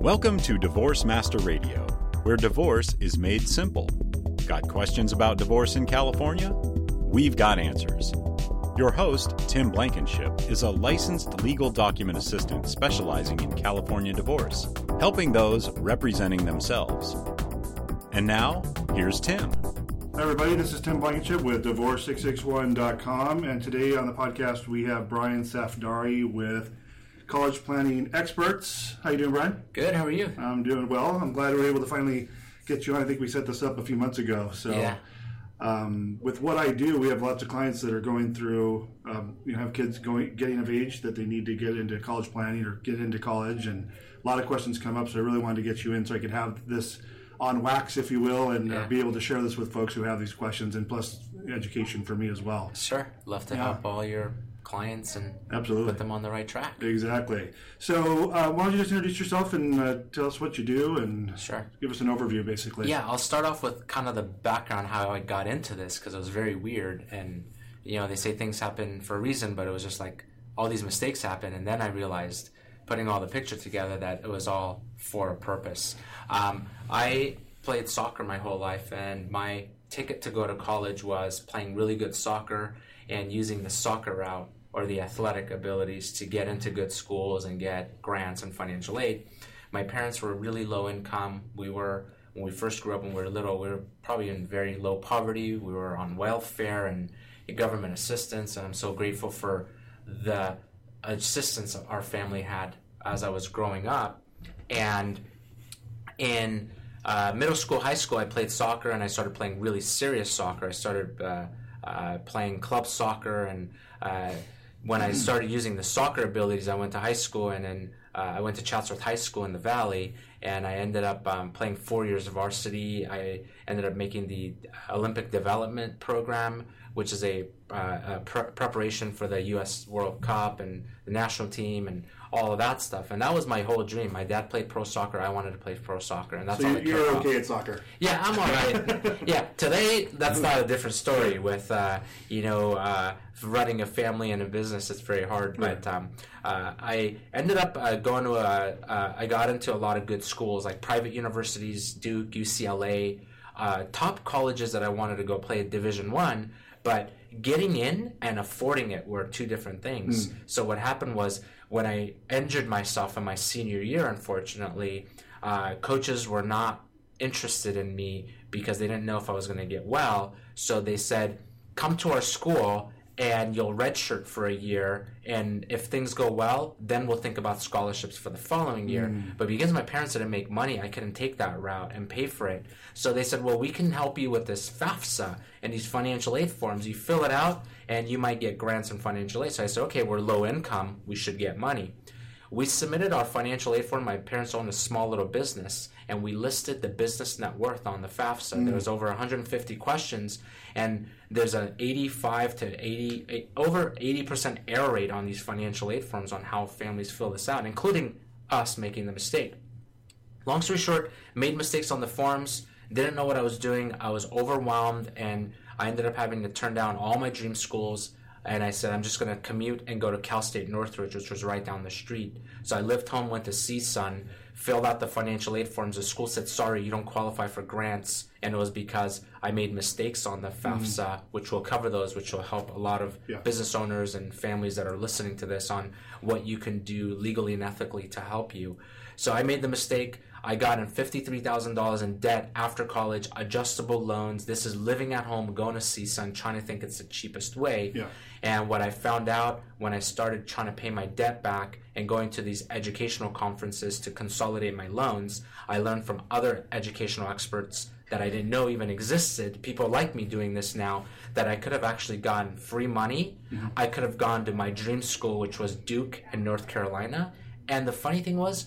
Welcome to Divorce Master Radio, where divorce is made simple. Got questions about divorce in California? We've got answers. Your host, Tim Blankenship, is a licensed legal document assistant specializing in California divorce, helping those representing themselves. And now, here's Tim. Hi, everybody. This is Tim Blankenship with Divorce661.com. And today on the podcast, we have Brian Safdari with College Planning Experts. How you doing, Brian? Good. How are you? I'm doing well. I'm glad we were able to finally get you on. I think we set this up a few months ago. So, Yeah. um, with what I do, we have lots of clients that are going through, um, you know, have kids going getting of age that they need to get into college planning or get into college, and a lot of questions come up. So I really wanted to get you in so I could have this on wax, if you will, and uh, be able to share this with folks who have these questions, and plus education for me as well. Sure. Love to Yeah. help all your clients and Absolutely. put them on the right track. Exactly. So, uh, why don't you just introduce yourself and uh, tell us what you do and Sure. give us an overview, basically. Yeah, I'll start off with kind of the background how I got into this because it was very weird. And, you know, they say things happen for a reason, but it was just like all these mistakes happen. And then I realized, putting all the picture together, that it was all for a purpose. Um, I played soccer my whole life, and my ticket to go to college was playing really good soccer and using the soccer route or the athletic abilities to get into good schools and get grants and financial aid. My parents were really low income. We were when we first grew up when we were little, we were probably in very low poverty. We were on welfare and government assistance, and I'm so grateful for the assistance our family had as I was growing up. And in uh, middle school, high school, I played soccer, and I started playing really serious soccer. I started uh, uh, playing club soccer, and uh, when I started using the soccer abilities, I went to high school, and then uh, I went to Chatsworth High School in the Valley, and I ended up um, playing four years of varsity. I ended up making the Olympic Development Program, which is a, uh, a pre- preparation for the U.S. World Cup and the national team and all of that stuff. And that was my whole dream. My dad played pro soccer. I wanted to play pro soccer, and that's So all you- I cared you're about. okay at soccer. Yeah, I'm all right. yeah, today that's not a different story. With uh, you know, uh, running a family and a business, it's very hard. But um, uh, I ended up uh, going to a. Uh, I got into a lot of good schools like private universities, Duke, UCLA, uh, top colleges that I wanted to go play at Division One. But getting in and affording it were two different things. So what happened was when I injured myself in my senior year, unfortunately, uh, coaches were not interested in me because they didn't know if I was going to get well. So they said, "Come to our school and you'll redshirt for a year, and if things go well, then we'll think about scholarships for the following year." But because my parents didn't make money, I couldn't take that route and pay for it. So they said, "Well, we can help you with this FAFSA and these financial aid forms. You fill it out, and you might get grants and financial aid." So I said, "Okay, we're low income. We should get money." We submitted our financial aid form. My parents owned a small little business, and we listed the business net worth on the FAFSA. There was over 150 questions, and there's an 85 to 80, eh, over 80% error rate on these financial aid forms on how families fill this out, including us making the mistake. Long story short, made mistakes on the forms, didn't know what I was doing. I was overwhelmed, and I ended up having to turn down all my dream schools. And I said, I'm just going to commute and go to Cal State Northridge, which was right down the street. So I left home, went to CSUN, filled out the financial aid forms. The school said, Sorry, you don't qualify for grants. And it was because I made mistakes on the mm-hmm. FAFSA, which will cover those, which will help a lot of Yeah. business owners and families that are listening to this on what you can do legally and ethically to help you. So I made the mistake. I got in $53,000 in debt after college, adjustable loans. This is living at home, going to CSUN, trying to think it's the cheapest way. Yeah. And what I found out when I started trying to pay my debt back and going to these educational conferences to consolidate my loans, I learned from other educational experts that I didn't know even existed, people like me doing this now, that I could have actually gotten free money. Mm-hmm. I could have gone to my dream school, which was Duke in North Carolina. And the funny thing was,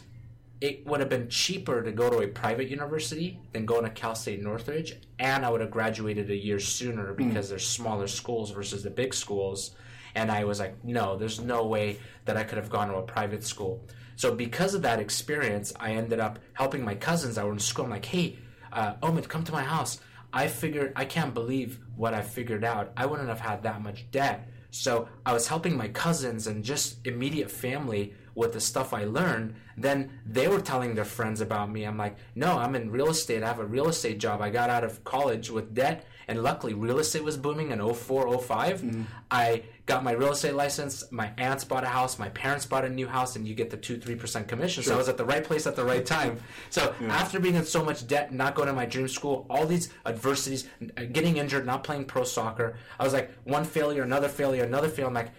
it would have been cheaper to go to a private university than going to Cal State Northridge, and I would have graduated a year sooner because there's smaller schools versus the big schools. And I was like, no, there's no way that I could have gone to a private school. So because of that experience, I ended up helping my cousins that were in school. I'm like, hey, uh, Omid, come to my house. I figured I can't believe what I figured out. I wouldn't have had that much debt. So I was helping my cousins and just immediate family with the stuff I learned, then they were telling their friends about me. I'm like, no, I'm in real estate. I have a real estate job. I got out of college with debt, and luckily, real estate was booming in 04, 05. Mm-hmm. I got my real estate license. My aunts bought a house. My parents bought a new house, and you get the 2 3% commission. Sure. So I was at the right place at the right time. So yeah. after being in so much debt, not going to my dream school, all these adversities, getting injured, not playing pro soccer, I was like, one failure, another failure, another failure. I'm like,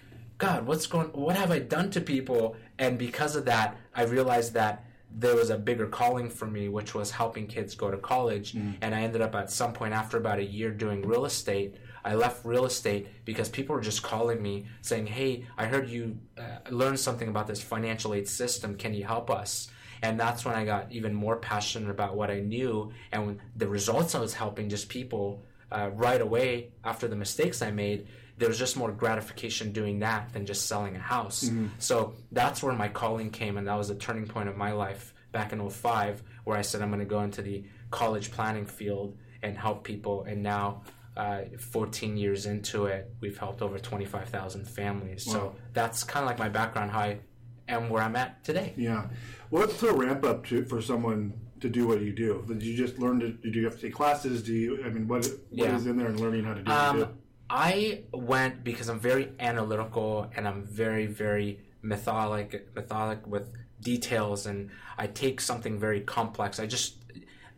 God, what's going? What have I done to people? And because of that, I realized that there was a bigger calling for me, which was helping kids go to college. Mm. And I ended up at some point after about a year doing real estate. I left real estate because people were just calling me saying, "Hey, I heard you uh, learned something about this financial aid system. Can you help us?" And that's when I got even more passionate about what I knew and the results I was helping just people uh, right away after the mistakes I made there was just more gratification doing that than just selling a house. Mm-hmm. So that's where my calling came, and that was a turning point of my life back in 05, where I said I'm going to go into the college planning field and help people. And now, uh, 14 years into it, we've helped over 25,000 families. Wow. So that's kind of like my background, how I am where I'm at today. Yeah. What's the ramp up to for someone to do what you do? Did you just learn to? Did you have to take classes? Do you? I mean, what what yeah. is in there and learning how to do? Um, I went because I'm very analytical and I'm very, very methodic, methodic with details, and I take something very complex. I just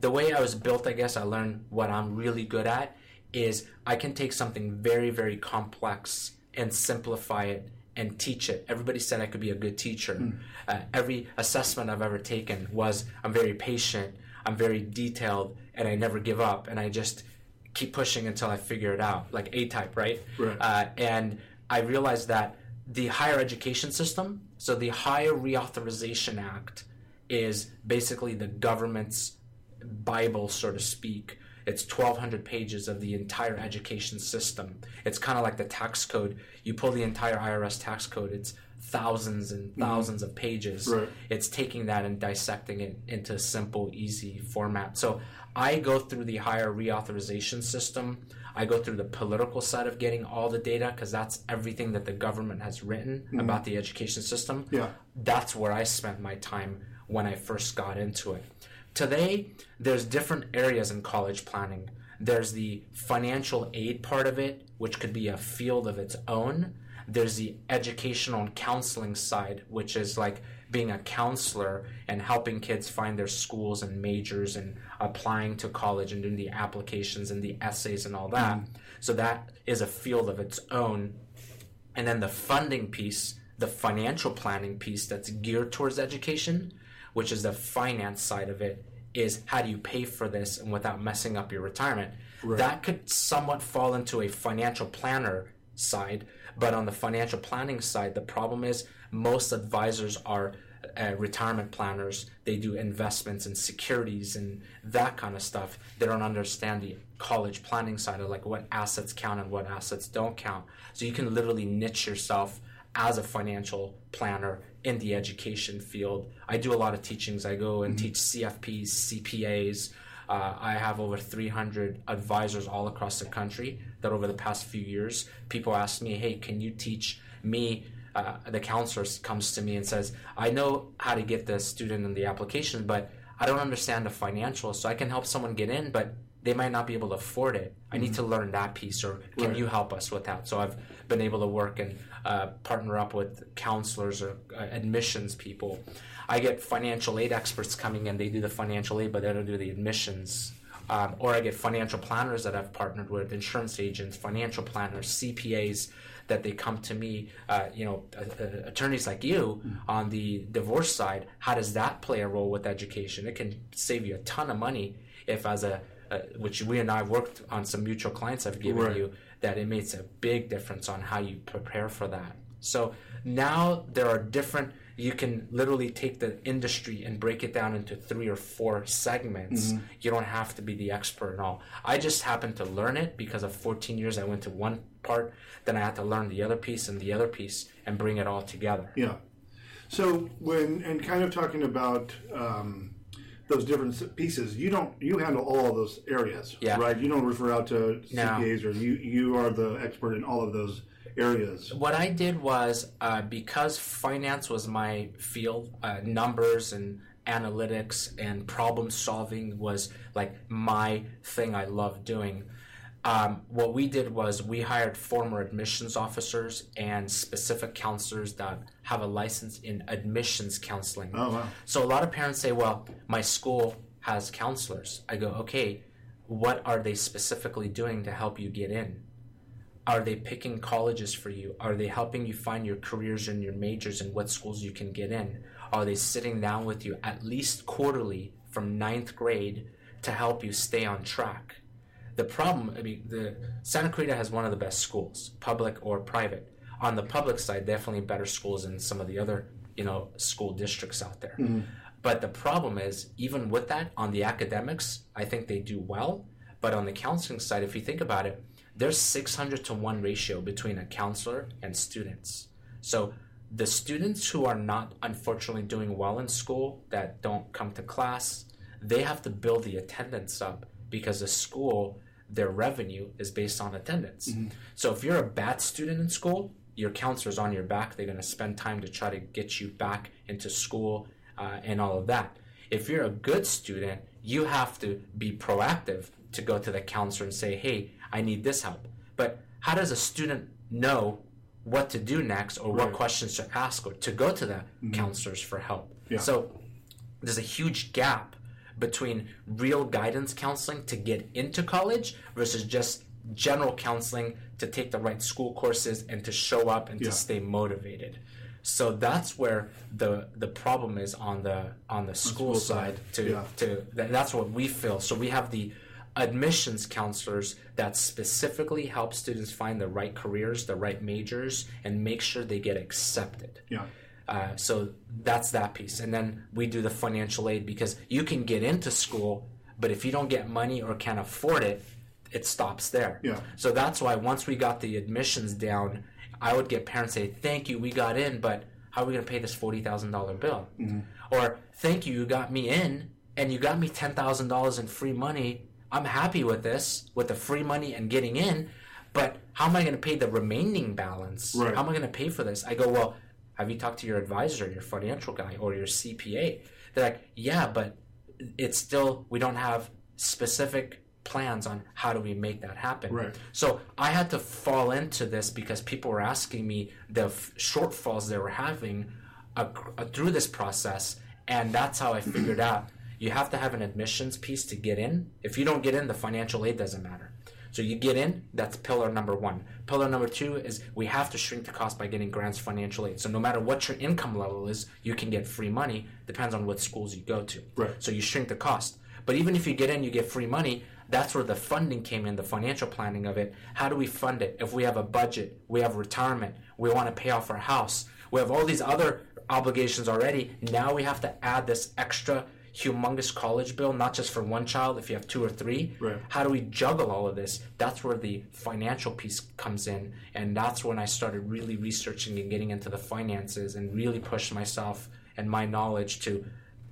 the way I was built, I guess I learned what I'm really good at is I can take something very, very complex and simplify it and teach it. Everybody said I could be a good teacher. Mm. Uh, every assessment I've ever taken was I'm very patient, I'm very detailed, and I never give up. And I just keep pushing until I figure it out, like A type, right? right. Uh, and I realized that the higher education system, so the Higher Reauthorization Act, is basically the government's Bible, so to speak. It's 1,200 pages of the entire education system. It's kind of like the tax code. You pull the entire IRS tax code, it's thousands and 1000s mm-hmm. of pages. Right. It's taking that and dissecting it into simple, easy format. So I go through the higher reauthorization system. I go through the political side of getting all the data because that's everything that the government has written mm-hmm. about the education system. Yeah. That's where I spent my time when I first got into it. Today, there's different areas in college planning. There's the financial aid part of it, which could be a field of its own. There's the educational and counseling side, which is like being a counselor and helping kids find their schools and majors and applying to college and doing the applications and the essays and all that. Mm. So that is a field of its own. And then the funding piece, the financial planning piece that's geared towards education, which is the finance side of it, is how do you pay for this and without messing up your retirement. Right. That could somewhat fall into a financial planner side, but on the financial planning side, the problem is most advisors are uh, retirement planners. They do investments and securities and that kind of stuff. They don't understand the college planning side of like what assets count and what assets don't count. So you can literally niche yourself as a financial planner in the education field. I do a lot of teachings. I go and mm-hmm. teach CFPs, CPAs. Uh, I have over 300 advisors all across the country that over the past few years, people ask me, hey, can you teach me uh, the counselor comes to me and says, I know how to get the student in the application, but I don't understand the financials, so I can help someone get in, but they might not be able to afford it. I need mm-hmm. to learn that piece, or can right. you help us with that? So I've been able to work and uh, partner up with counselors or uh, admissions people. I get financial aid experts coming in, they do the financial aid, but they don't do the admissions. Um, or I get financial planners that I've partnered with, insurance agents, financial planners, CPAs that they come to me, uh, you know, uh, attorneys like you mm. on the divorce side. How does that play a role with education? It can save you a ton of money if, as a, which we and I worked on some mutual clients I've given right. you, that it makes a big difference on how you prepare for that. So now there are different you can literally take the industry and break it down into three or four segments. Mm-hmm. You don't have to be the expert at all. I just happened to learn it because of 14 years. I went to one part, then I had to learn the other piece and the other piece and bring it all together. Yeah. So when and kind of talking about um, those different pieces, you don't you handle all of those areas, yeah. right? You don't refer out to CPAs no. or you you are the expert in all of those areas? What I did was uh, because finance was my field, uh, numbers and analytics and problem solving was like my thing I love doing. Um, what we did was we hired former admissions officers and specific counselors that have a license in admissions counseling. Oh, wow. So a lot of parents say, well, my school has counselors. I go, okay, what are they specifically doing to help you get in? Are they picking colleges for you? Are they helping you find your careers and your majors and what schools you can get in? Are they sitting down with you at least quarterly from ninth grade to help you stay on track? The problem, I mean, the Santa Clarita has one of the best schools, public or private. On the public side, definitely better schools than some of the other, you know, school districts out there. Mm-hmm. But the problem is, even with that, on the academics, I think they do well. But on the counseling side, if you think about it, there's 600 to 1 ratio between a counselor and students. So the students who are not unfortunately doing well in school, that don't come to class, they have to build the attendance up because the school, their revenue is based on attendance. So if you're a bad student in school, your counselor's on your back. They're going to spend time to try to get you back into school uh, and all of that. If you're a good student, you have to be proactive to go to the counselor and say, hey, I need this help. But how does a student know what to do next or what questions to ask or to go to the counselors for help? Yeah. So there's a huge gap between real guidance counseling to get into college versus just general counseling to take the right school courses and to show up and Yeah. to stay motivated. So that's where the the problem is on the on the school, school side. side, To yeah. to that, that's what we feel. So we have the admissions counselors that specifically help students find the right careers, the right majors, and make sure they get accepted. Yeah. Uh, so that's that piece. And then we do the financial aid because you can get into school, but if you don't get money or can't afford it, it stops there. Yeah. So that's why once we got the admissions down, I would get parents say, "Thank you, we got in, but how are we going to pay this forty thousand dollar bill?" Or "Thank you, you got me in, and you got me ten thousand dollars in free money. I'm happy with this, with the free money and getting in, but how am I going to pay the remaining balance? Right. How am I going to pay for this?" I go, "Well, have you talked to your advisor, your financial guy, or your CPA?" They're like, "Yeah, but it's still we don't have specific." plans on how do we make that happen Right. so I had to fall into this because people were asking me the f- shortfalls they were having uh, uh, through this process, and that's how I figured out you have to have an admissions piece to get in. If you don't get in, the financial aid doesn't matter. So you get in, that's pillar number one. Pillar number two is we have to shrink the cost by getting grants financial aid. So no matter what your income level is, you can get free money. Depends on what schools you go to. Right. So you shrink the cost. But even if you get in, you get free money. That's where the funding came in, the financial planning of it. How do we fund it? If we have a budget, we have retirement, we want to pay off our house, we have all these other obligations already. Now we have to add this extra humongous college bill, not just for one child, if you have two or three. Right. How do we juggle all of this? That's where the financial piece comes in. And that's when I started really researching and getting into the finances and really pushed myself and my knowledge to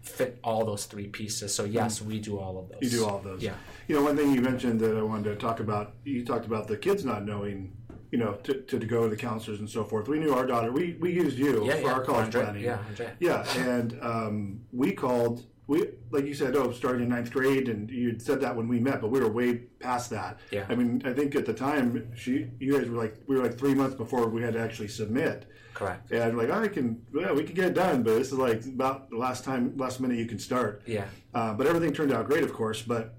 fit all those three pieces. So yes, we do all of those. You do all of those. Yeah. You know, one thing you mentioned that I wanted to talk about, you talked about the kids not knowing, you know, to, to, to go to the counselors and so forth. We knew our daughter, we, we used you Yeah, for yeah, our college Andre, planning. yeah, Andre. Yeah, and um, we called, we like you said, oh, starting in ninth grade, and you said that when we met, but we were way past that. Yeah. I mean, I think at the time, she, you guys were like, we were like three months before we had to actually submit. Correct. And I'm like, I can, yeah, we can get it done, but this is like about the last time, last minute you can start. Yeah. Uh, but everything turned out great, of course. But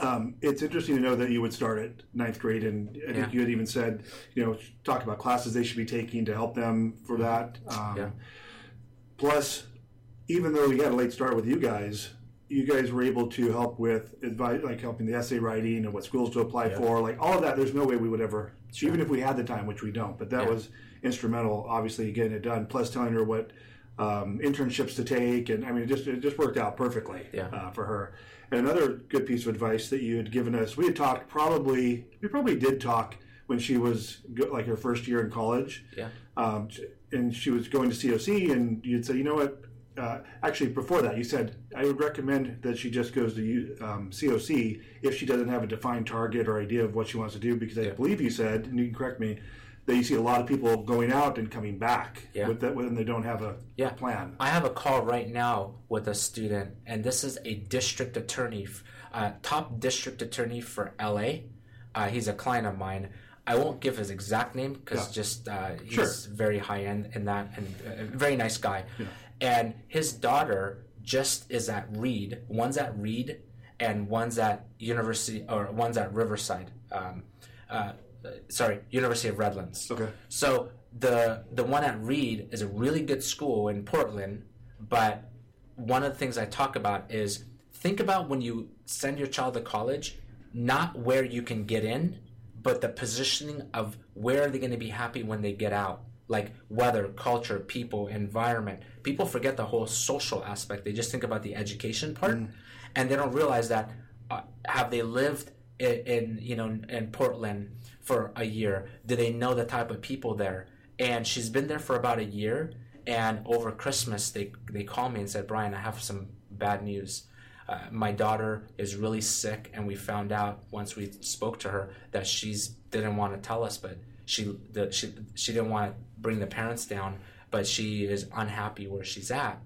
um, it's interesting to know that you would start at ninth grade, and I think Yeah. you had even said, you know, talk about classes they should be taking to help them for that. Um, Yeah. Plus, even though we had a late start with you guys, you guys were able to help with advice, like helping the essay writing and what schools to apply for, like all of that. There's no way we would ever, even if we had the time, which we don't. But that Yeah. was instrumental, obviously, getting it done. Plus, telling her what um, internships to take, and I mean, it just it just worked out perfectly Yeah. uh, for her. And another good piece of advice that you had given us, we had talked probably, we probably did talk when she was go- like her first year in college Yeah. um, and she was going to COC, and you'd say, you know what? Uh, actually, before that, you said I would recommend that she just goes to um, COC if she doesn't have a defined target or idea of what she wants to do, because I believe you said, and you can correct me, that you see a lot of people going out and coming back Yeah. with that when they don't have a Yeah. plan. I have a call right now with a student, and this is a district attorney, uh, top district attorney for LA. Uh, he's a client of mine. I won't give his exact name because Yeah. just uh, he's Sure. very high end in that, and a very nice guy. And his daughter just is at Reed. One's at Reed, and one's at University, or one's at Riverside. Um, uh, sorry, University of Redlands. Okay. So the the one at Reed is a really good school in Portland, but one of the things I talk about is think about when you send your child to college, not where you can get in, but the positioning of where are they going to be happy when they get out. Like weather, culture, people, environment. People forget the whole social aspect. They just think about the education part, and they don't realize that uh, have they lived in, in you know in Portland for a year? Do they know the type of people there? And she's been there for about a year. And over Christmas, they they called me and said, Brian, I have some bad news. Uh, my daughter is really sick, and we found out once we spoke to her that she's didn't want to tell us, but she the, she she didn't want to bring the parents down, but she is unhappy where she's at.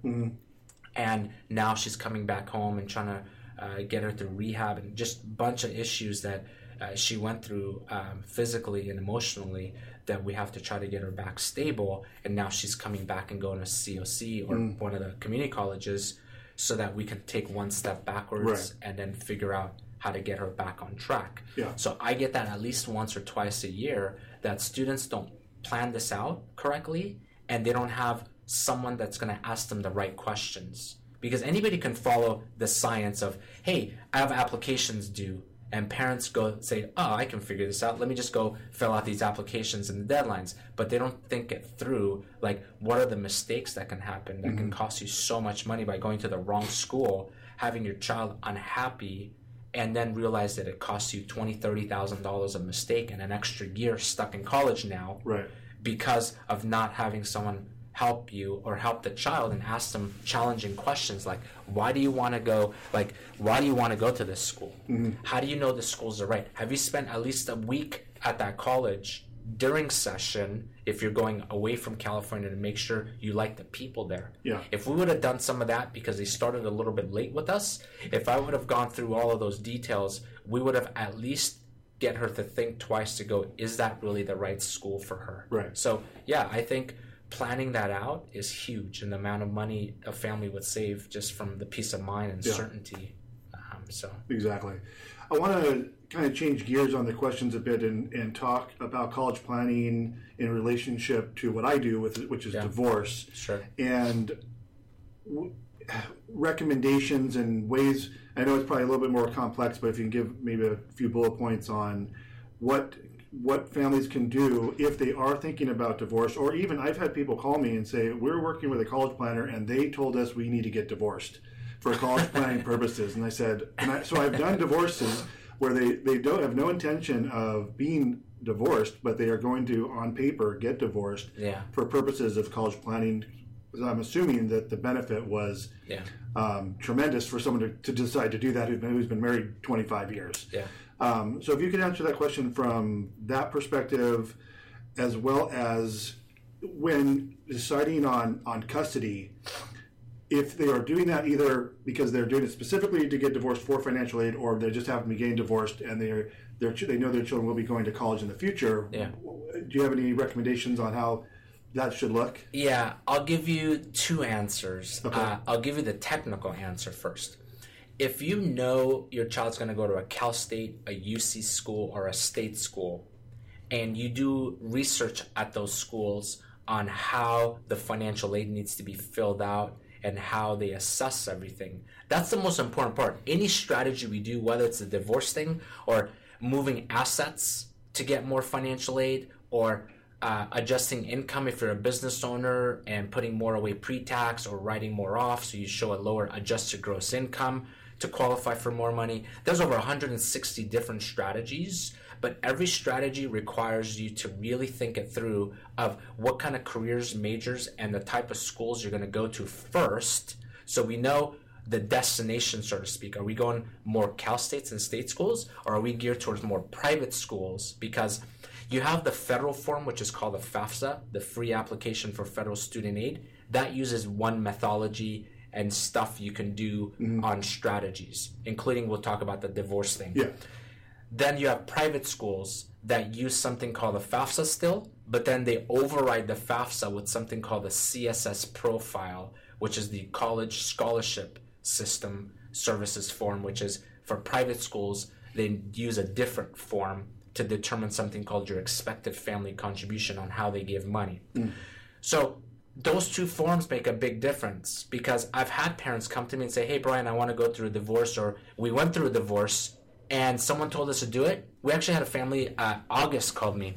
And now she's coming back home and trying to uh, get her through rehab and just a bunch of issues that uh, she went through um, physically and emotionally that we have to try to get her back stable. And now she's coming back and going to coc or one of the community colleges so that we can take one step backwards Right. and then figure out how to get her back on track. Yeah. so i get that at least once or twice a year that students don't plan this out correctly and they don't have someone that's going to ask them the right questions. Because anybody can follow the science of hey i have applications due and parents go say oh i can figure this out. Let me just go fill out these applications and the deadlines. But they don't think it through like what are the mistakes that can happen that can mm-hmm. cost you so much money by going to the wrong school having your child unhappy and then realize that it costs you twenty thirty thousand dollars a mistake and an extra year stuck in college now Right. because of not having someone help you or help the child and ask them challenging questions like why do you want to go like why do you want to go to this school? Mm-hmm. How do you know the schools are right? Have you spent at least a week at that college during session if you're going away from california to make sure you like the people there Yeah. if we would have done some of that because they started a little bit late with us if i would have gone through all of those details we would have at least get her to think twice to go is that really the right school for her Right. so yeah i think planning that out is huge and the amount of money a family would save just from the peace of mind and Yeah. certainty um, so Exactly. I want to kind of change gears on the questions a bit and, and talk about college planning in relationship to what I do with it, which is Yeah. divorce sure and w- recommendations and ways. I know it's probably a little bit more complex, but if you can give maybe a few bullet points on what what families can do if they are thinking about divorce, or even I've had people call me and say we're working with a college planner and they told us we need to get divorced for college planning purposes, and I said, and I, so I've done divorces where they they don't have no intention of being divorced, but they are going to on paper get divorced yeah for purposes of college planning. I'm assuming that the benefit was yeah um, tremendous for someone to, to decide to do that who's been, who's been married 25 years. yeah Um, so if you could answer that question from that perspective, as well as when deciding on on custody, if they are doing that either because they're doing it specifically to get divorced for financial aid, or they just happen to be getting divorced and they're they're they know their children will be going to college in the future. Yeah. Do you have any recommendations on how that should look? Yeah, I'll give you two answers. Okay. Uh, I'll give you the technical answer first. If you know your child's going to go to a Cal State, a UC school, or a state school, and you do research at those schools on how the financial aid needs to be filled out and how they assess everything, that's the most important part. Any strategy we do, whether it's a divorce thing or moving assets to get more financial aid or uh, adjusting income if you're a business owner and putting more away pre-tax or writing more off so you show a lower adjusted gross income to qualify for more money there's over 160 different strategies but every strategy requires you to really think it through of what kind of careers majors and the type of schools you're going to go to first so we know the destination, so to speak? Are we going more Cal States and state schools, or are we geared towards more private schools? Because You have the federal form, which is called the FAFSA, the Free Application for Federal Student Aid. That uses one methodology and stuff you can do mm-hmm. on strategies, including we'll talk about the divorce thing. Yeah. Then you have private schools that use something called the FAFSA still, but then they override the FAFSA with something called the CSS profile, which is the college scholarship system services form, which is for private schools, they use a different form to determine something called your expected family contribution on how they give money. Mm. So those two forms make a big difference because I've had parents come to me and say, "Hey, Brian, I want to go through a divorce," or "We went through a divorce, and someone told us to do it." We actually had a family. Uh, August called me.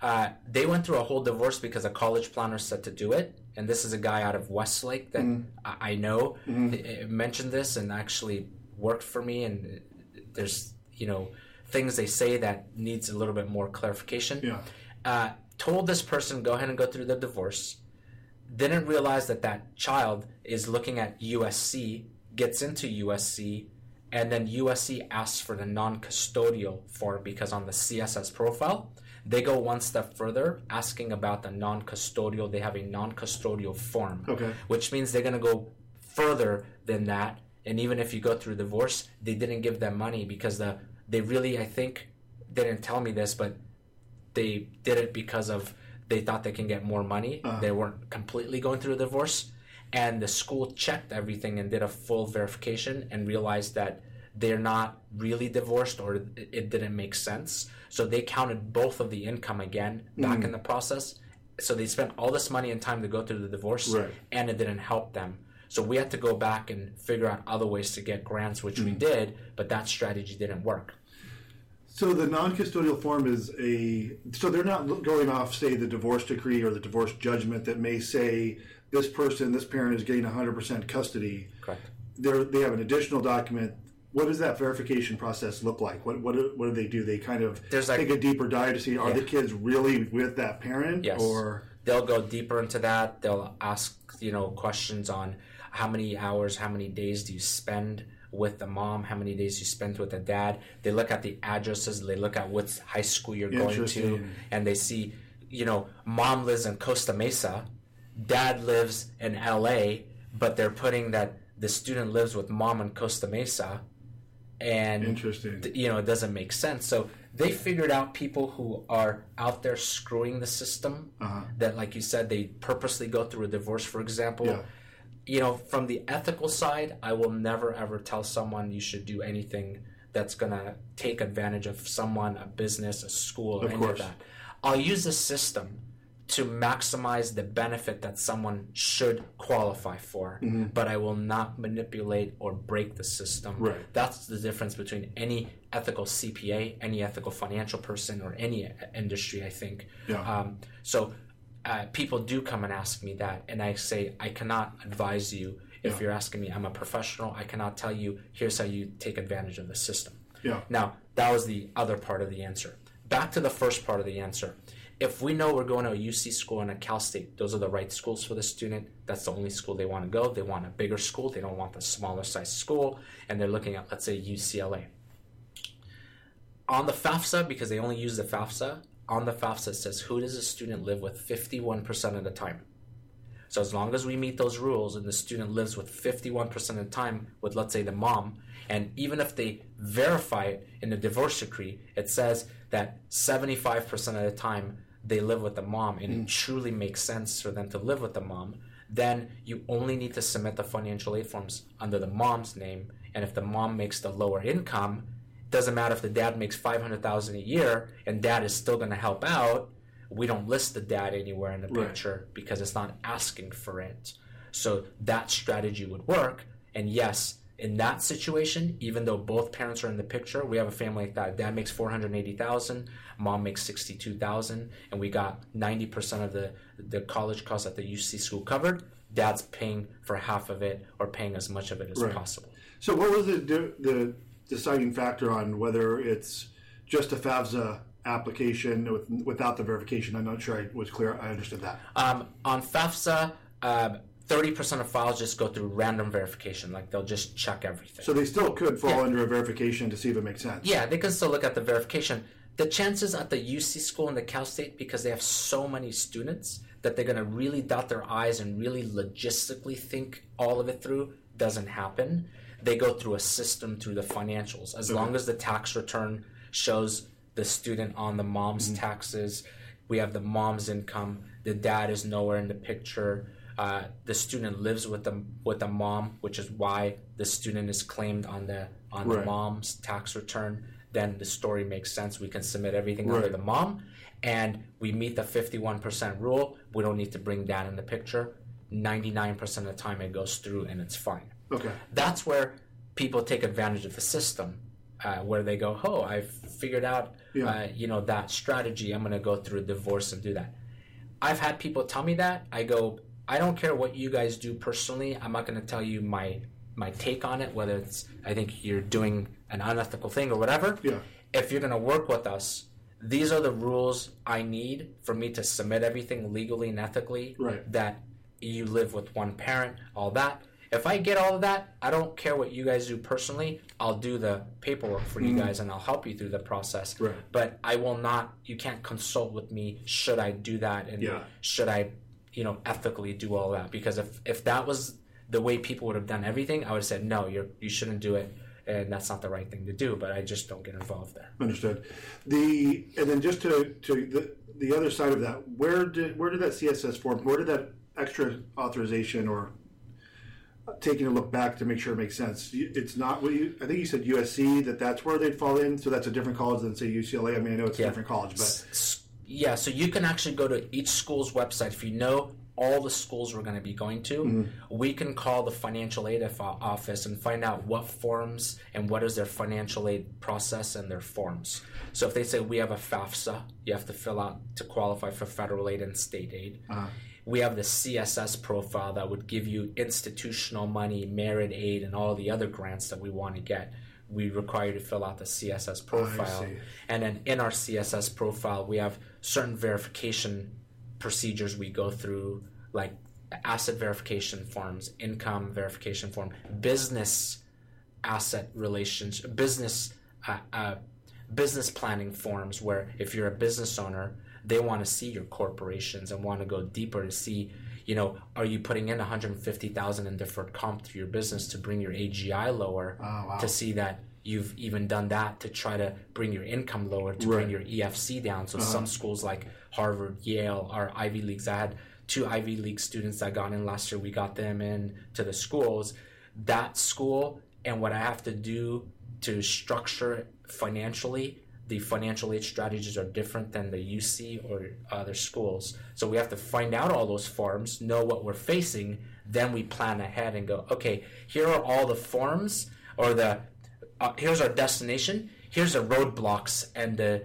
Uh, they went through a whole divorce because a college planner said to do it, and this is a guy out of Westlake that I, I know uh, mentioned this and actually worked for me. And there's you know things they say that needs a little bit more clarification Yeah. uh, told this person go ahead and go through the divorce didn't realize that that child is looking at usc gets into usc and then usc asks for the non-custodial form because on the css profile they go one step further asking about the non-custodial they have a non-custodial form Okay. which means they're going to go further than that and even if you go through divorce they didn't give them money because the they really i think they didn't tell me this but they did it because of they thought they can get more money. Uh-huh. They weren't completely going through a divorce. And the school checked everything and did a full verification and realized that they're not really divorced or it didn't make sense. So they counted both of the income again back mm. in the process. So they spent all this money and time to go through the divorce Right. and it didn't help them. So we had to go back and figure out other ways to get grants, which we mm. did, but that strategy didn't work. So the non-custodial form is a so they're not going off say the divorce decree or the divorce judgment that may say this person this parent is getting 100% custody. Correct. They're, they have an additional document. What does that verification process look like? What what do, what do they do? They kind of There's like- take a deeper dive to see are Yeah. the kids really with that parent Yes. or They'll go deeper into that. They'll ask, you know, questions on how many hours, how many days do you spend with the mom, how many days you spend with the dad. They look at the addresses, they look at what high school you're going to, and they see, you know, mom lives in Costa Mesa, dad lives in LA, but they're putting that the student lives with mom in Costa Mesa and Interesting. you know it doesn't make sense so they figured out people who are out there screwing the system Uh-huh. that like you said they purposely go through a divorce for example Yeah. You know from the ethical side i will never ever tell someone you should do anything that's going to take advantage of someone a business a school or Of any course. of that i'll use the system to maximize the benefit that someone should qualify for, Mm-hmm. but I will not manipulate or break the system. Right. That's the difference between any ethical CPA, any ethical financial person, or any industry, I think. Yeah. Um, so uh, people do come and ask me that, and I say, I cannot advise you. If Yeah. you're asking me, I'm a professional, I cannot tell you, here's how you take advantage of the system. Yeah. Now, that was the other part of the answer. Back to the first part of the answer. If we know we're going to a UC school and a Cal State, those are the right schools for the student. That's the only school they want to go. They want a bigger school. They don't want the smaller size school. And they're looking at, let's say, UCLA. On the FAFSA, because they only use the FAFSA, on the FAFSA says, who does a student live with 51% of the time? So as long as we meet those rules and the student lives with 51% of the time with let's say the mom, and even if they verify it in the divorce decree, it says that 75% of the time they live with the mom and it mm. truly makes sense for them to live with the mom, then you only need to submit the financial aid forms under the mom's name. And if the mom makes the lower income, doesn't matter if the dad makes 500,000 a year and dad is still going to help out, we don't list the dad anywhere in the Right. picture because it's not asking for it. So that strategy would work. And yes, in that situation, even though both parents are in the picture, we have a family like that. Dad makes four hundred eighty thousand, mom makes sixty two thousand, and we got ninety percent of the the college costs at the UC school covered. Dad's paying for half of it or paying as much of it as Right. possible. So, what was the the deciding factor on whether it's just a FAFSA application with, without the verification? I'm not sure I was clear. I understood that. Um, on FAFSA, um, thirty percent of files just go through random verification. Like they'll just check everything. So they still could fall Yeah. under a verification to see if it makes sense. Yeah, they can still look at the verification. the chances at the UC school and the Cal State, because they have so many students, that they're going to really dot their I's and really logistically think all of it through doesn't happen. They go through a system through the financials. As long as the tax return shows the student on the mom's Mm-hmm. taxes, we have the mom's income, the dad is nowhere in the picture. Uh, the student lives with the with the mom, which is why the student is claimed on the on the mom's tax return. Then the story makes sense. We can submit everything under the mom, and we meet the fifty one percent rule. We don't need to bring dad in the picture. Ninety nine percent of the time, it goes through and it's fine Okay. that's where people take advantage of the system uh, where they go oh i've figured out Yeah. uh, you know that strategy i'm going to go through a divorce and do that i've had people tell me that i go i don't care what you guys do personally i'm not going to tell you my my take on it whether it's i think you're doing an unethical thing or whatever Yeah. if you're going to work with us these are the rules i need for me to submit everything legally and ethically Right. that you live with one parent, all that. If I get all of that, I don't care what you guys do personally. I'll do the paperwork for you mm-hmm. guys and I'll help you through the process. Right. But I will not. You can't consult with me. Should I do that? And Yeah. should I, you know, ethically do all that? Because if if that was the way people would have done everything, I would have said no. You're you shouldn't do it, and that's not the right thing to do. But I just don't get involved there. Understood. The and then just to to the the other side of that, where did where did that CSS form? Where did that extra authorization or taking a look back to make sure it makes sense? It's not what you. I think you said USC that that's where they'd fall in. So that's a different college than say UCLA. I mean, I know it's a different college, but yeah, so you can actually go to each school's website if you know all the schools we're going to be going to. Mm-hmm. We can call the financial aid of- office and find out what forms and what is their financial aid process and their forms. So if they say we have a FAFSA, you have to fill out to qualify for federal aid and state aid. Uh-huh. We have the CSS profile that would give you institutional money, merit aid, and all the other grants that we want to get. We require you to fill out the CSS profile. see. And then in our CSS profile, we have certain verification procedures we go through, like asset verification forms, income verification form, business asset relations, business uh, uh, business planning forms, where if you're a business owner, they want to see your corporations and want to go deeper to see, you know, are you putting in 150,000 in deferred comp to your business to bring your AGI lower Oh, wow. to see that you've even done that to try to bring your income lower to bring your EFC down. So some uh-huh. schools like Harvard, Yale are Ivy Leagues. I had two Ivy League students that got in last year. We got them in to the schools. That school and what I have to do to structure it financially, the financial aid strategies are different than the UC or other schools. So we have to find out all those forms, know what we're facing, then we plan ahead and go, okay, here are all the forms or the uh, here's our destination. Here's the roadblocks and the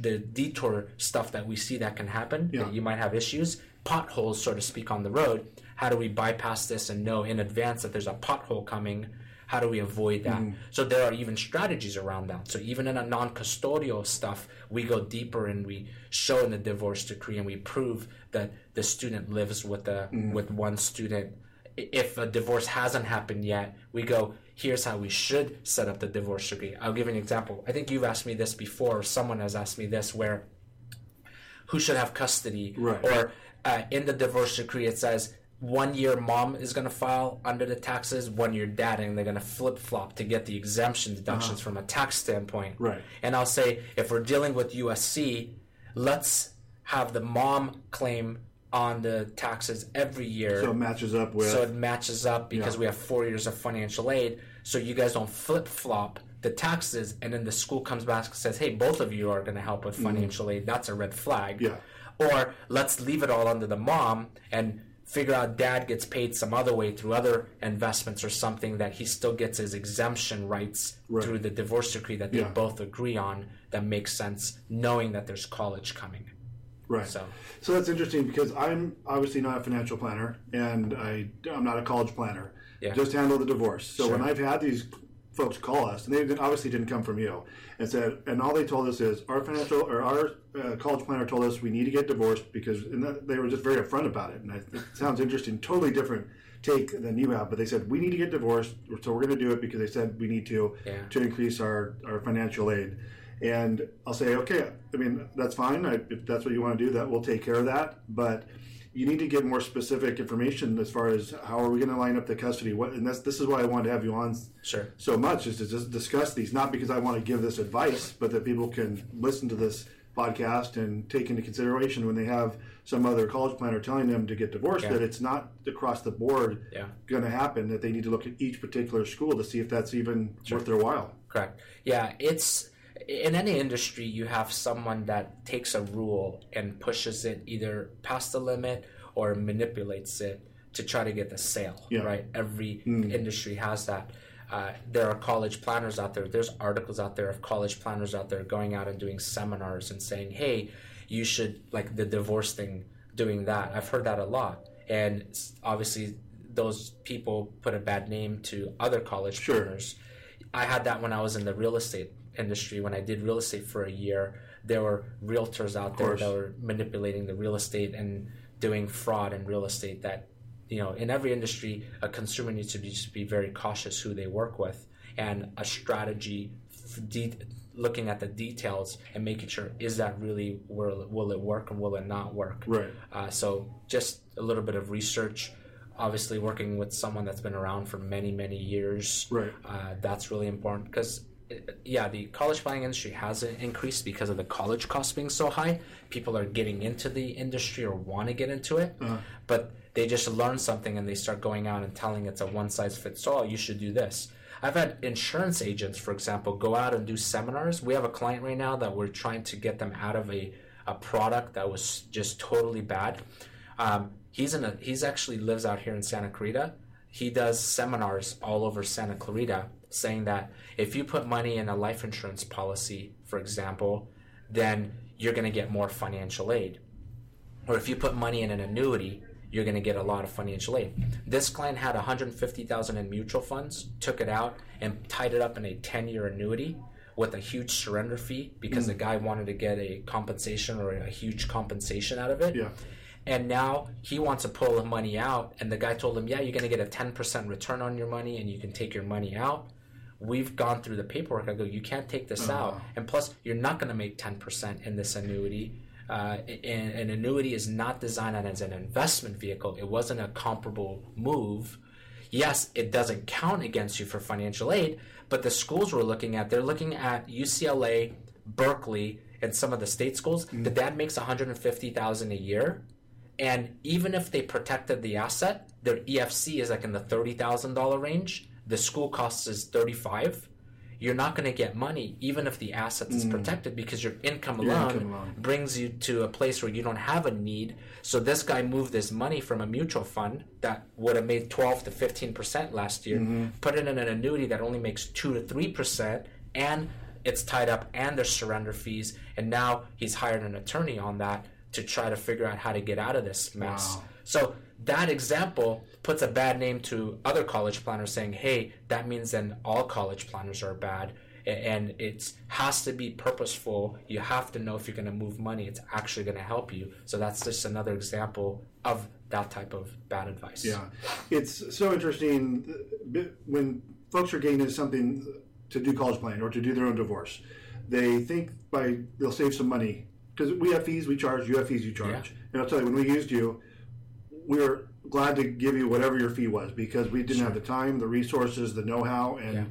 the detour stuff that we see that can happen. Yeah. That you might have issues, potholes, so to speak, on the road. How do we bypass this and know in advance that there's a pothole coming? How do we avoid that? So there are even strategies around that. So even in a non-custodial stuff, we go deeper and we show in the divorce decree and we prove that the student lives with the with one student if a divorce hasn't happened yet, we go, here's how we should set up the divorce decree. I'll give you an example. I think you've asked me this before, or someone has asked me this, where who should have custody? Right. Or uh, in the divorce decree, it says one year mom is going to file under the taxes, one year dad, and they're going to flip flop to get the exemption deductions uh-huh. from a tax standpoint. Right. And I'll say, if we're dealing with USC, let's have the mom claim on the taxes every year so it matches up with. so it matches up because Yeah. we have four years of financial aid. So you guys don't flip flop the taxes, and then the school comes back and says, "Hey, both of you are going to help with mm-hmm. financial aid." That's a red flag. Yeah. Or let's leave it all under the mom and figure out dad gets paid some other way through other investments or something that he still gets his exemption rights Right. through the divorce decree that they Yeah. both agree on that makes sense knowing that there's college coming right. so So that's interesting because I'm obviously not a financial planner and I, I'm not a college planner. Yeah. Just handle the divorce. So Sure. when I've had these folks call us, and they didn't- obviously didn't come from you, and said, and all they told us is our financial or our uh, college planner told us we need to get divorced because, and that, they were just very upfront about it. And I, it sounds interesting, totally different take than you have. But they said we need to get divorced, so we're going to do it because they said we need to Yeah. to increase our our financial aid. And I'll say, okay, I mean, that's fine. I, if that's what you want to do, that we'll take care of that. But you need to get more specific information as far as how are we going to line up the custody. What, and that's this is why I wanted to have you on Sure. so much is to just discuss these, not because I want to give this advice, but that people can listen to this podcast and take into consideration when they have some other college planner telling them to get divorced that it's not across the board Yeah. going to happen. That they need to look at each particular school to see if that's even worth their while. Correct. Yeah, it's in any industry you have someone that takes a rule and pushes it either past the limit or manipulates it to try to get the sale. Yeah. Right. Every industry has that. Uh, there are college planners out there. There's articles out there of college planners out there going out and doing seminars and saying, "Hey, you should like the divorce thing." Doing that, I've heard that a lot, and obviously those people put a bad name to other college Sure. planners. I had that when I was in the real estate industry. When I did real estate for a year, there were realtors out there that were manipulating the real estate and doing fraud in real estate. That you know, in every industry, a consumer needs to be just be very cautious who they work with, and a strategy, de- looking at the details and making sure is that really will will it work and will it not work. Right. Uh, so just a little bit of research. Obviously, working with someone that's been around for many, many years. Right. Uh, that's really important because, yeah, the college planning industry has increased because of the college costs being so high. People are getting into the industry or want to get into it, but they just learn something and they start going out and telling it's a one size fits all. You should do this. I've had insurance agents, for example, go out and do seminars. We have a client right now that we're trying to get them out of a, a product that was just totally bad. Um, he's in a he's actually lives out here in Santa Clarita. He does seminars all over Santa Clarita saying that if you put money in a life insurance policy, for example, then you're going to get more financial aid. Or if you put money in an annuity, you're going to get a lot of financial aid. This client had 150,000 in mutual funds, took it out and tied it up in a 10-year annuity with a huge surrender fee because the mm. guy wanted to get a compensation or a huge compensation out of it. Yeah. And now he wants to pull the money out, and the guy told him, "Yeah, you're going to get a 10% return on your money, and you can take your money out." We've gone through the paperwork. I go, "You can't take this out, and plus, you're not going to make 10% in this annuity." Uh, and an annuity is not designed as an investment vehicle. It wasn't a comparable move. Yes, it doesn't count against you for financial aid, but the schools we're looking at, they're looking at UCLA, Berkeley, and some of the state schools. The dad makes 150,000 a year, and even if they protected the asset, their EFC is like in the thirty thousand dollar range. The school costs is thirty five. You're not going to get money even if the asset is mm. protected because your income Your alone, income brings you to a place where you don't have a need. So this guy moved this money from a mutual fund that would have made twelve to fifteen percent last year, mm-hmm. put it in an annuity that only makes two to three percent, and it's tied up and there's surrender fees. And now he's hired an attorney on that to try to figure out how to get out of this mess. Wow. So that example puts a bad name to other college planners saying, hey, that means then all college planners are bad. And it has to be purposeful. You have to know if you're going to move money, it's actually going to help you. So that's just another example of that type of bad advice. Yeah, it's so interesting uh, when folks are getting into something to do college planning or to do their own divorce. They think by they'll save some money because we have fees we charge, you have fees you charge, Yeah. and I'll tell you when we used you, were glad to give you whatever your fee was because we didn't have the time, the resources, the know-how, and. Yeah.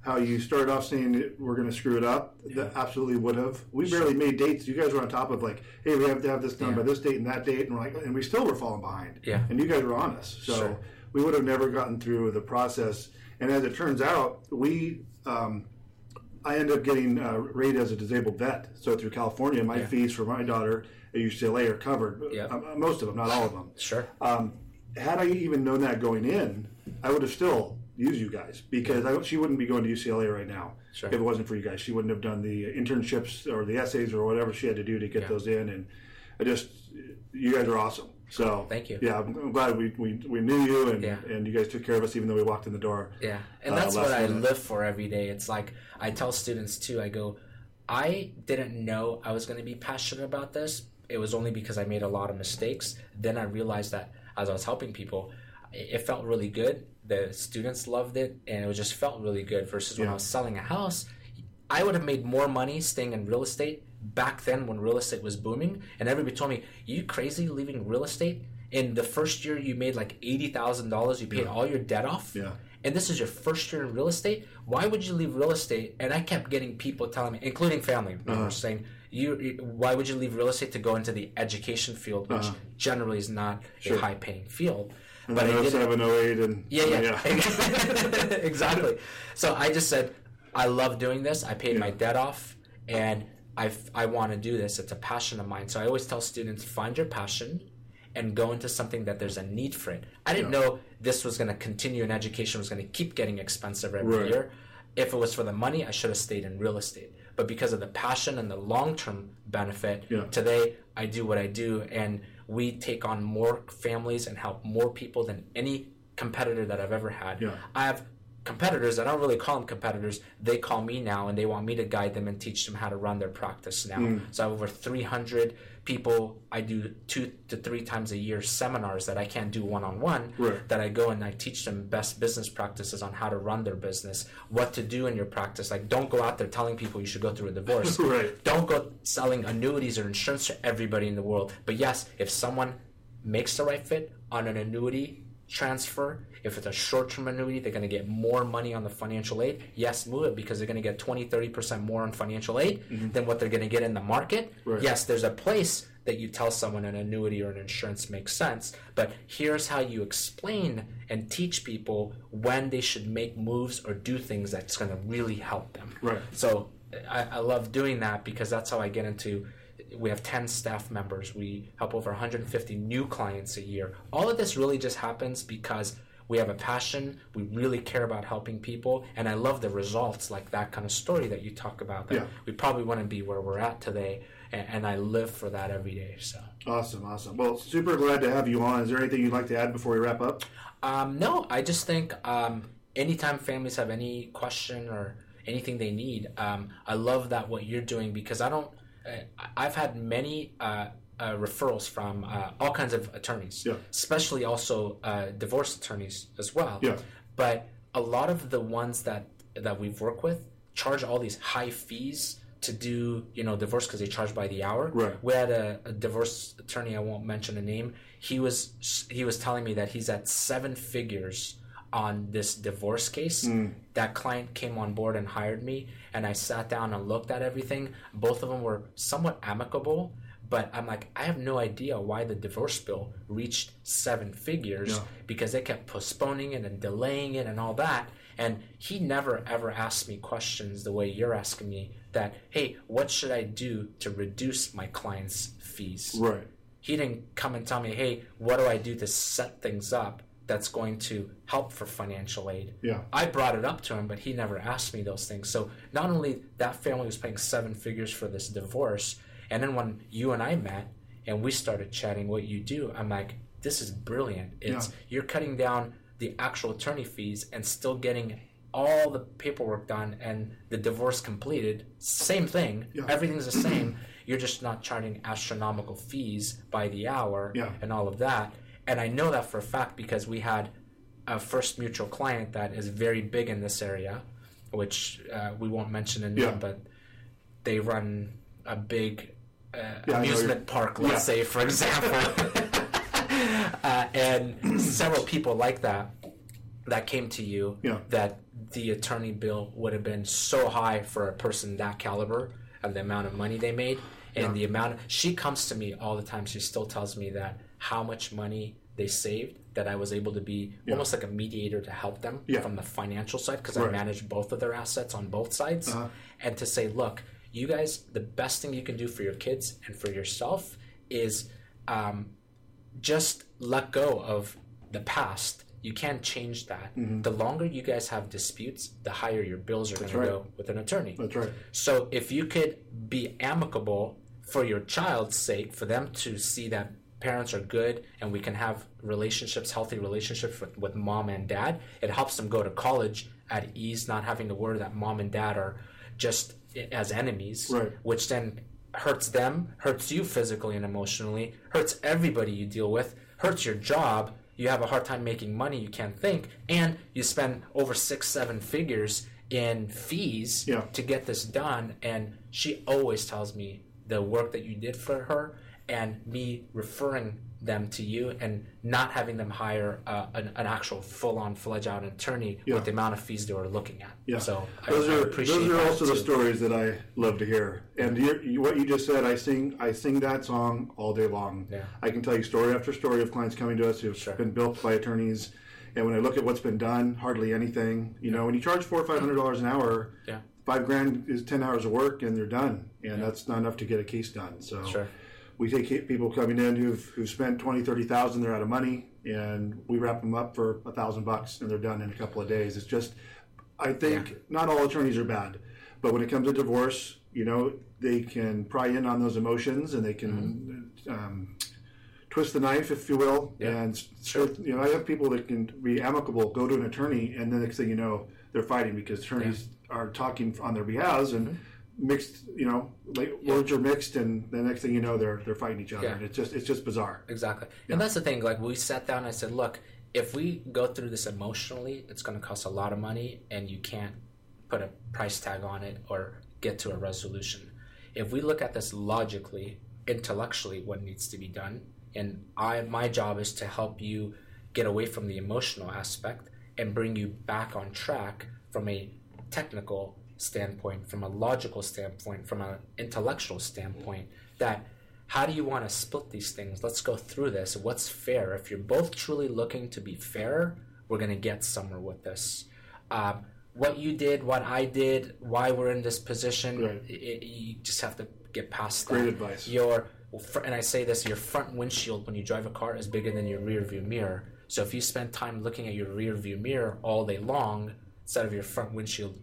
How you started off saying we're going to screw it up? That absolutely would have. We barely made dates. You guys were on top of like, hey, we have to have this done Yeah. by this date and that date, and we're like, and we still were falling behind. Yeah. And you guys were on us. So Sure. we would have never gotten through the process. And as it turns out, we, um, I ended up getting uh, rated as a disabled vet. So through California, my Yeah. fees for my daughter UCLA are covered. Yeah. Uh, most of them, not all of them. Sure. Um, had I even known that going in, I would have still used you guys because I, she wouldn't be going to UCLA right now Sure. if it wasn't for you guys. She wouldn't have done the internships or the essays or whatever she had to do to get Yeah. those in. And I just, you guys are awesome. So Thank you. Yeah, I'm, glad we, we, we knew you and, Yeah. and you guys took care of us even though we walked in the door. Yeah, and Uh, that's last what I minute. live for every day. It's like I tell students too. I go, I didn't know I was going to be passionate about this. It was only because I made a lot of mistakes. Then I realized that as I was helping people, it felt really good. The students loved it, and it just felt really good. Versus when I was selling a house, I would have made more money staying in real estate back then when real estate was booming. And everybody told me, "You crazy leaving real estate?" In the first year, you made like eighty thousand dollars. You paid all your debt off. Yeah. And this is your first year in real estate. Why would you leave real estate? And I kept getting people telling me, including family members, uh-huh. saying, "You, you- why would you leave real estate to go into the education field, which generally is not a high-paying field?" But I in did it- 07, 08, and yeah, yeah, exactly. So I just said, I love doing this. I paid my debt off, and I I want to do this. It's a passion of mine. So I always tell students, find your passion, and go into something that there's a need for it. I didn't know this was going to continue, and education was going to keep getting expensive every Right. year. If it was for the money, I should have stayed in real estate. But because of the passion and the long term benefit, Yeah. today I do what I do, and we take on more families and help more people than any competitor that I've ever had. Yeah. I have competitors. I don't really call them competitors. They call me now, and they want me to guide them and teach them how to run their practice now. Hmm. So I have over 300 people. I do two to three times a year seminars that I can't do one on one. Right. That I go and I teach them best business practices on how to run their business, what to do in your practice. Like, don't go out there telling people you should go through a divorce. Right. Don't go selling annuities or insurance to everybody in the world. But yes, if someone makes the right fit on an annuity transfer, if it's a short term annuity, they're going to get more money on the financial aid. Yes, move it because they're going to get 20, 30% more on financial aid mm-hmm. than what they're going to get in the market. Right. Yes, there's a place that you tell someone an annuity or an insurance makes sense, but here's how you explain and teach people when they should make moves or do things that's going to really help them. Right. So I, I love doing that because that's how I get into. We have 10 staff members. We help over 150 new clients a year. All of this really just happens because we have a passion. We really care about helping people. And I love the results, like that kind of story that you talk about. That Yeah. We probably wouldn't be where we're at today. And, and I live for that every day. So. Awesome, awesome. Well, super glad to have you on. Is there anything you'd like to add before we wrap up? Um, no, I just think um, anytime families have any question or anything they need, um, I love that what you're doing because I don't. I've had many uh, uh, referrals from uh, all kinds of attorneys, Yeah. especially also uh, divorce attorneys as well. Yeah. But a lot of the ones that that we've worked with charge all these high fees to do you know divorce because they charge by the hour. Right. We had a, a divorce attorney. I won't mention a name. He was he was telling me that he's at seven figures on this divorce case. That client came on board and hired me, and I sat down and looked at everything. Both of them were somewhat amicable, but I'm like, I have no idea why the divorce bill reached seven figures Yeah. because they kept postponing it and delaying it and all that. And he never ever asked me questions the way you're asking me that, hey, what should I do to reduce my client's fees? Right. He didn't come and tell me, hey, what do I do to set things up that's going to help for financial aid? Yeah. I brought it up to him, but he never asked me those things. So not only that family was paying seven figures for this divorce, and then when you and I met and we started chatting what you do, I'm like, this is brilliant. It's Yeah. you're cutting down the actual attorney fees and still getting all the paperwork done and the divorce completed. Same thing. Yeah. Everything's the same. You're just not charging astronomical fees by the hour Yeah. and all of that. And I know that for a fact because we had a first mutual client that is very big in this area, which uh, we won't mention name, Yeah. but they run a big uh, Yeah, amusement park, let's Yeah. say, for example. uh, and several people like that that came to you Yeah. that the attorney bill would have been so high for a person that caliber of the amount of money they made and the amount she comes to me all the time she still tells me that how much money they saved that i was able to be almost like a mediator to help them Yeah. from the financial side because i Right. manage both of their assets on both sides Uh-huh. and to say look you guys the best thing you can do for your kids and for yourself is um, just let go of the past. You can't change that. The longer you guys have disputes, the higher your bills are going to go with an attorney. That's right. So if you could be amicable for your child's sake, for them to see that parents are good and we can have relationships, healthy relationships with, with mom and dad, it helps them go to college at ease, not having to worry that mom and dad are just as enemies, Right. which then hurts them, hurts you physically and emotionally, hurts everybody you deal with, hurts your job. You have a hard time making money, you can't think, and you spend over six, seven figures in fees Yeah. to get this done. And she always tells me the work that you did for her and me referring them to you and not having them hire uh, an, an actual full-on fledged-out attorney Yeah. with the amount of fees they were looking at. Yeah. So those I, are appreciate those are also the stories that I love to hear. And you, you, what you just said, I sing I sing that song all day long. Yeah. I can tell you story after story of clients coming to us who've Sure. been built by attorneys. And when I look at what's been done, hardly anything. You know, when you charge four or five hundred dollars an hour, Yeah. five grand is ten hours of work, and they're done. And that's not enough to get a case done. So Sure. We take people coming in who've who've spent twenty, thirty thousand, they're out of money, and we wrap them up for a thousand bucks, and they're done in a couple of days. It's just, I think not all attorneys are bad, but when it comes to divorce, you know, they can pry in on those emotions, and they can. Um, Twist the knife, if you will, Yeah. and s- you know I have people that can be amicable, go to an attorney, and the next thing you know, they're fighting because attorneys are talking on their behalves, and mixed, you know, like words are mixed, and the next thing you know, they're they're fighting each other, Yeah. and it's just it's just bizarre. Exactly. And that's the thing. Like we sat down and I said, look, if we go through this emotionally, it's going to cost a lot of money, and you can't put a price tag on it or get to a resolution. If we look at this logically, intellectually, what needs to be done, and I, my job is to help you get away from the emotional aspect and bring you back on track from a technical standpoint, from a logical standpoint, from an intellectual standpoint. That how do you want to split these things? Let's go through this. What's fair? If you're both truly looking to be fair, we're going to get somewhere with this. Um, what you did, what I did, why we're in this position, Right. i i- you just have to get past Great that. advice. Your and I say this: your front windshield when you drive a car is bigger than your rear view mirror. So if you spend time looking at your rear view mirror all day long instead of your front windshield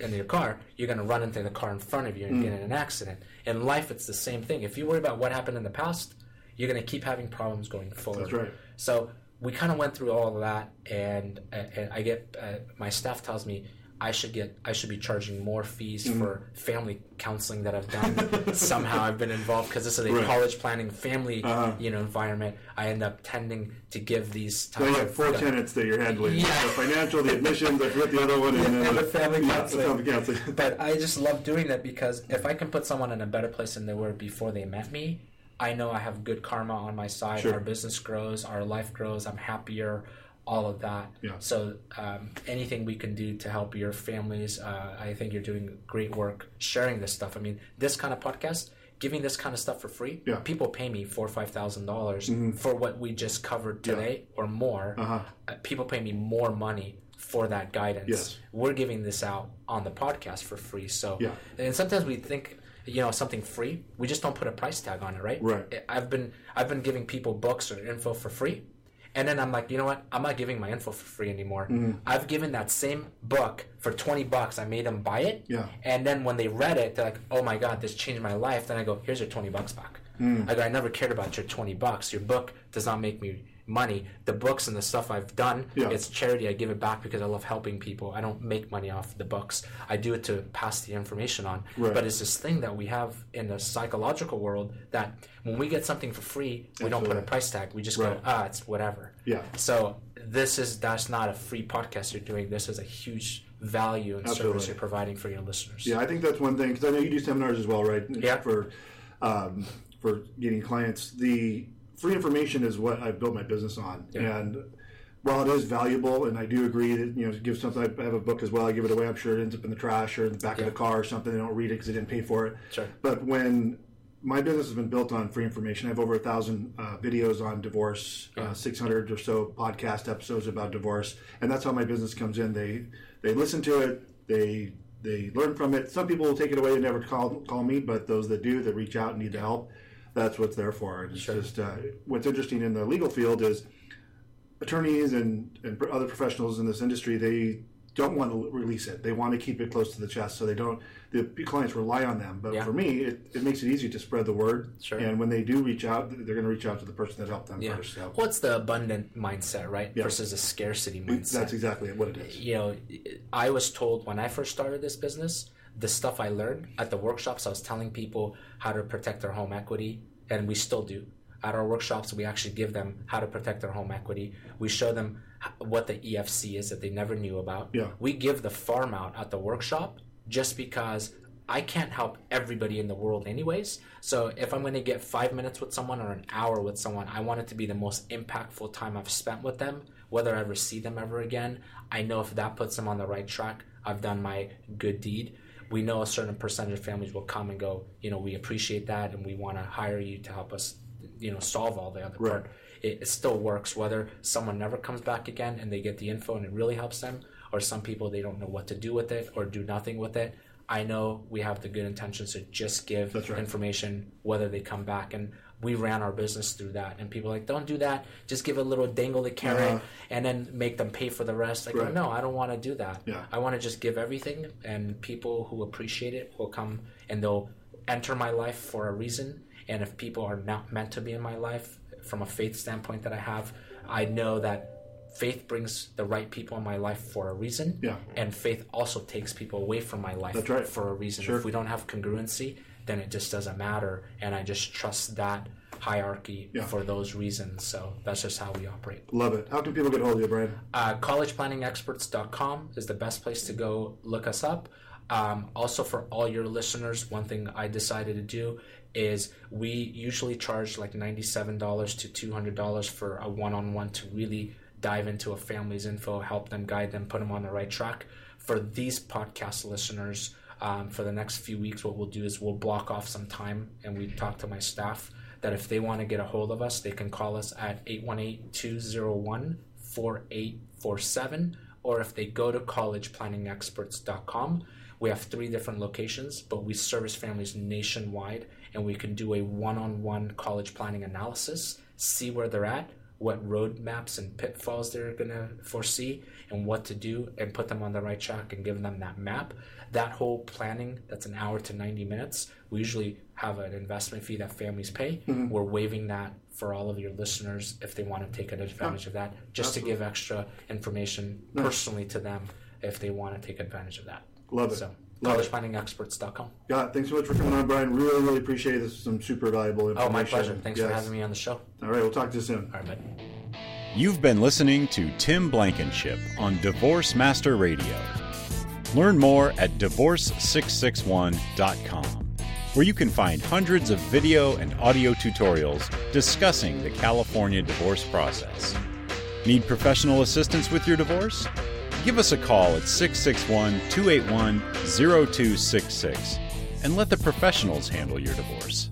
in your car, you're going to run into the car in front of you and get in an accident. In life, it's the same thing. If you worry about what happened in the past, you're going to keep having problems going forward. That's right. So we kind of went through all of that, and, and I get uh, my staff tells me I should get I should be charging more fees Mm-hmm. for family counseling that I've done. Somehow I've been involved because this is a Right. college planning family Uh-huh. you know environment. I end up tending to give these Now you types have four tenants that you're handling: Yeah. the financial, the admissions, I forget the other one, and then And the family yeah, the counseling. family counseling. but I just love doing that because if I can put someone in a better place than they were before they met me, I know I have good karma on my side. Sure. Our business grows, our life grows. I'm happier, all of that. Yeah. So um, anything we can do to help your families, uh, I think you're doing great work sharing this stuff. I mean, this kind of podcast. Giving this kind of stuff for free, Yeah. Mm-hmm. people pay me four or five thousand dollars for what we just covered today or more. Uh-huh. Uh, people pay me more money for that guidance Yes. we're giving this out on the podcast for free. So, Yeah. and sometimes we think, you know, something free, we just don't put a price tag on it, right? Right. I've been I've been giving people books or info for free, and then I'm like, you know what? I'm not giving my info for free anymore. Mm-hmm. I've given that same book for twenty bucks. I made them buy it. Yeah. And then when they read it, they're like, oh my god, this changed my life. Then I go, here's your twenty bucks back. Mm. I go, I never cared about your twenty bucks. Your book does not make me money. The books and the stuff I've done, Yeah. it's charity. I give it back because I love helping people. I don't make money off the books. I do it to pass the information on. Right. But it's this thing that we have in the psychological world that when we get something for free, we don't put a price tag. We just Right. go, ah, it's whatever. Yeah. So this is that's not a free podcast you're doing. This is a huge value and service Absolutely. you're providing for your listeners. Yeah, I think that's one thing because I know you do seminars as well, right? Yeah. For um, for getting clients, the free information is what I've built my business on, Yeah. and while it is valuable, and I do agree that you know, give something. I have a book as well. I give it away. I'm sure it ends up in the trash or in the back of the car or something. They don't read it because they didn't pay for it. Sure. But when my business has been built on free information. I have over a thousand uh, videos on divorce, uh, 600 or so podcast episodes about divorce, and that's how my business comes in. They they listen to it, they they learn from it. Some people will take it away and never call call me, but those that do, that reach out and need the help, that's what it's there for. And it's Sure. just uh, what's interesting in the legal field is attorneys and, and other professionals in this industry they don't want to release it. They want to keep it close to the chest, so they don't. The clients rely on them. But Yeah. for me, it, it makes it easy to spread the word. Sure. And when they do reach out, they're going to reach out to the person that helped them Yeah. first. So What's the abundant mindset, right? Yeah. Versus a scarcity mindset. that's exactly what it is. you know, I was told when I first started this business, the stuff I learned at the workshops, I was telling people how to protect their home equity, and we still do. at our workshops, we actually give them how to protect their home equity. We show them what the EFC is that they never knew about. Yeah. We give the farm out at the workshop just because I can't help everybody in the world, anyways. So if I'm going to get five minutes with someone or an hour with someone, I want it to be the most impactful time I've spent with them. Whether I ever see them ever again, I know if that puts them on the right track, I've done my good deed. We know a certain percentage of families will come and go, you know, we appreciate that and we want to hire you to help us, you know, solve all the other Right. part. It, it still works whether someone never comes back again and they get the info and it really helps them, or some people they don't know what to do with it or do nothing with it. I know we have the good intentions to just give right. information whether they come back and we ran our business through that and people like don't do that just give a little dangle the carrot Uh-huh. and then make them pay for the rest like Right. no i don't want to do that Yeah. i want to just give everything and people who appreciate it will come and they'll enter my life for a reason and if people are not meant to be in my life from a faith standpoint that i have i know that faith brings the right people in my life for a reason Yeah. and faith also takes people away from my life right. for a reason Sure. if we don't have congruency then it just doesn't matter and i just trust that hierarchy Yeah. for those reasons so that's just how we operate Love it. How can people get hold of you, Brian? uh, collegeplanningexperts.com is the best place to go look us up. Um, also, for all your listeners, one thing I decided to do is we usually charge like $97 to $200 for a one on one to really dive into a family's info, help them, guide them, put them on the right track. For these podcast listeners, um, for the next few weeks, what we'll do is we'll block off some time and we talk to my staff that if they want to get a hold of us, they can call us at 818 201 4847 or if they go to collegeplanningexperts.com we have three different locations but we service families nationwide and we can do a one-on-one college planning analysis see where they're at what roadmaps and pitfalls they're going to foresee and what to do and put them on the right track and give them that map. That whole planning that's an hour to 90 minutes. We usually have an investment fee that families pay. Mm-hmm. We're waiving that for all of your listeners if they want to take advantage of that just to give extra information personally to them if they want to take advantage of that. Love it. so Love it. collegeplanningexperts.com Yeah, thanks so much for coming on, Brian. Really, really appreciate it. This is some super valuable oh, information. oh information. my pleasure thanks for having me on the show All right, we'll talk to you soon. all right bud. You've been listening to Tim Blankenship on Divorce Master Radio. Learn more at divorce661.com, where you can find hundreds of video and audio tutorials discussing the California divorce process. Need professional assistance with your divorce? Give us a call at 661 281 0266 and let the professionals handle your divorce.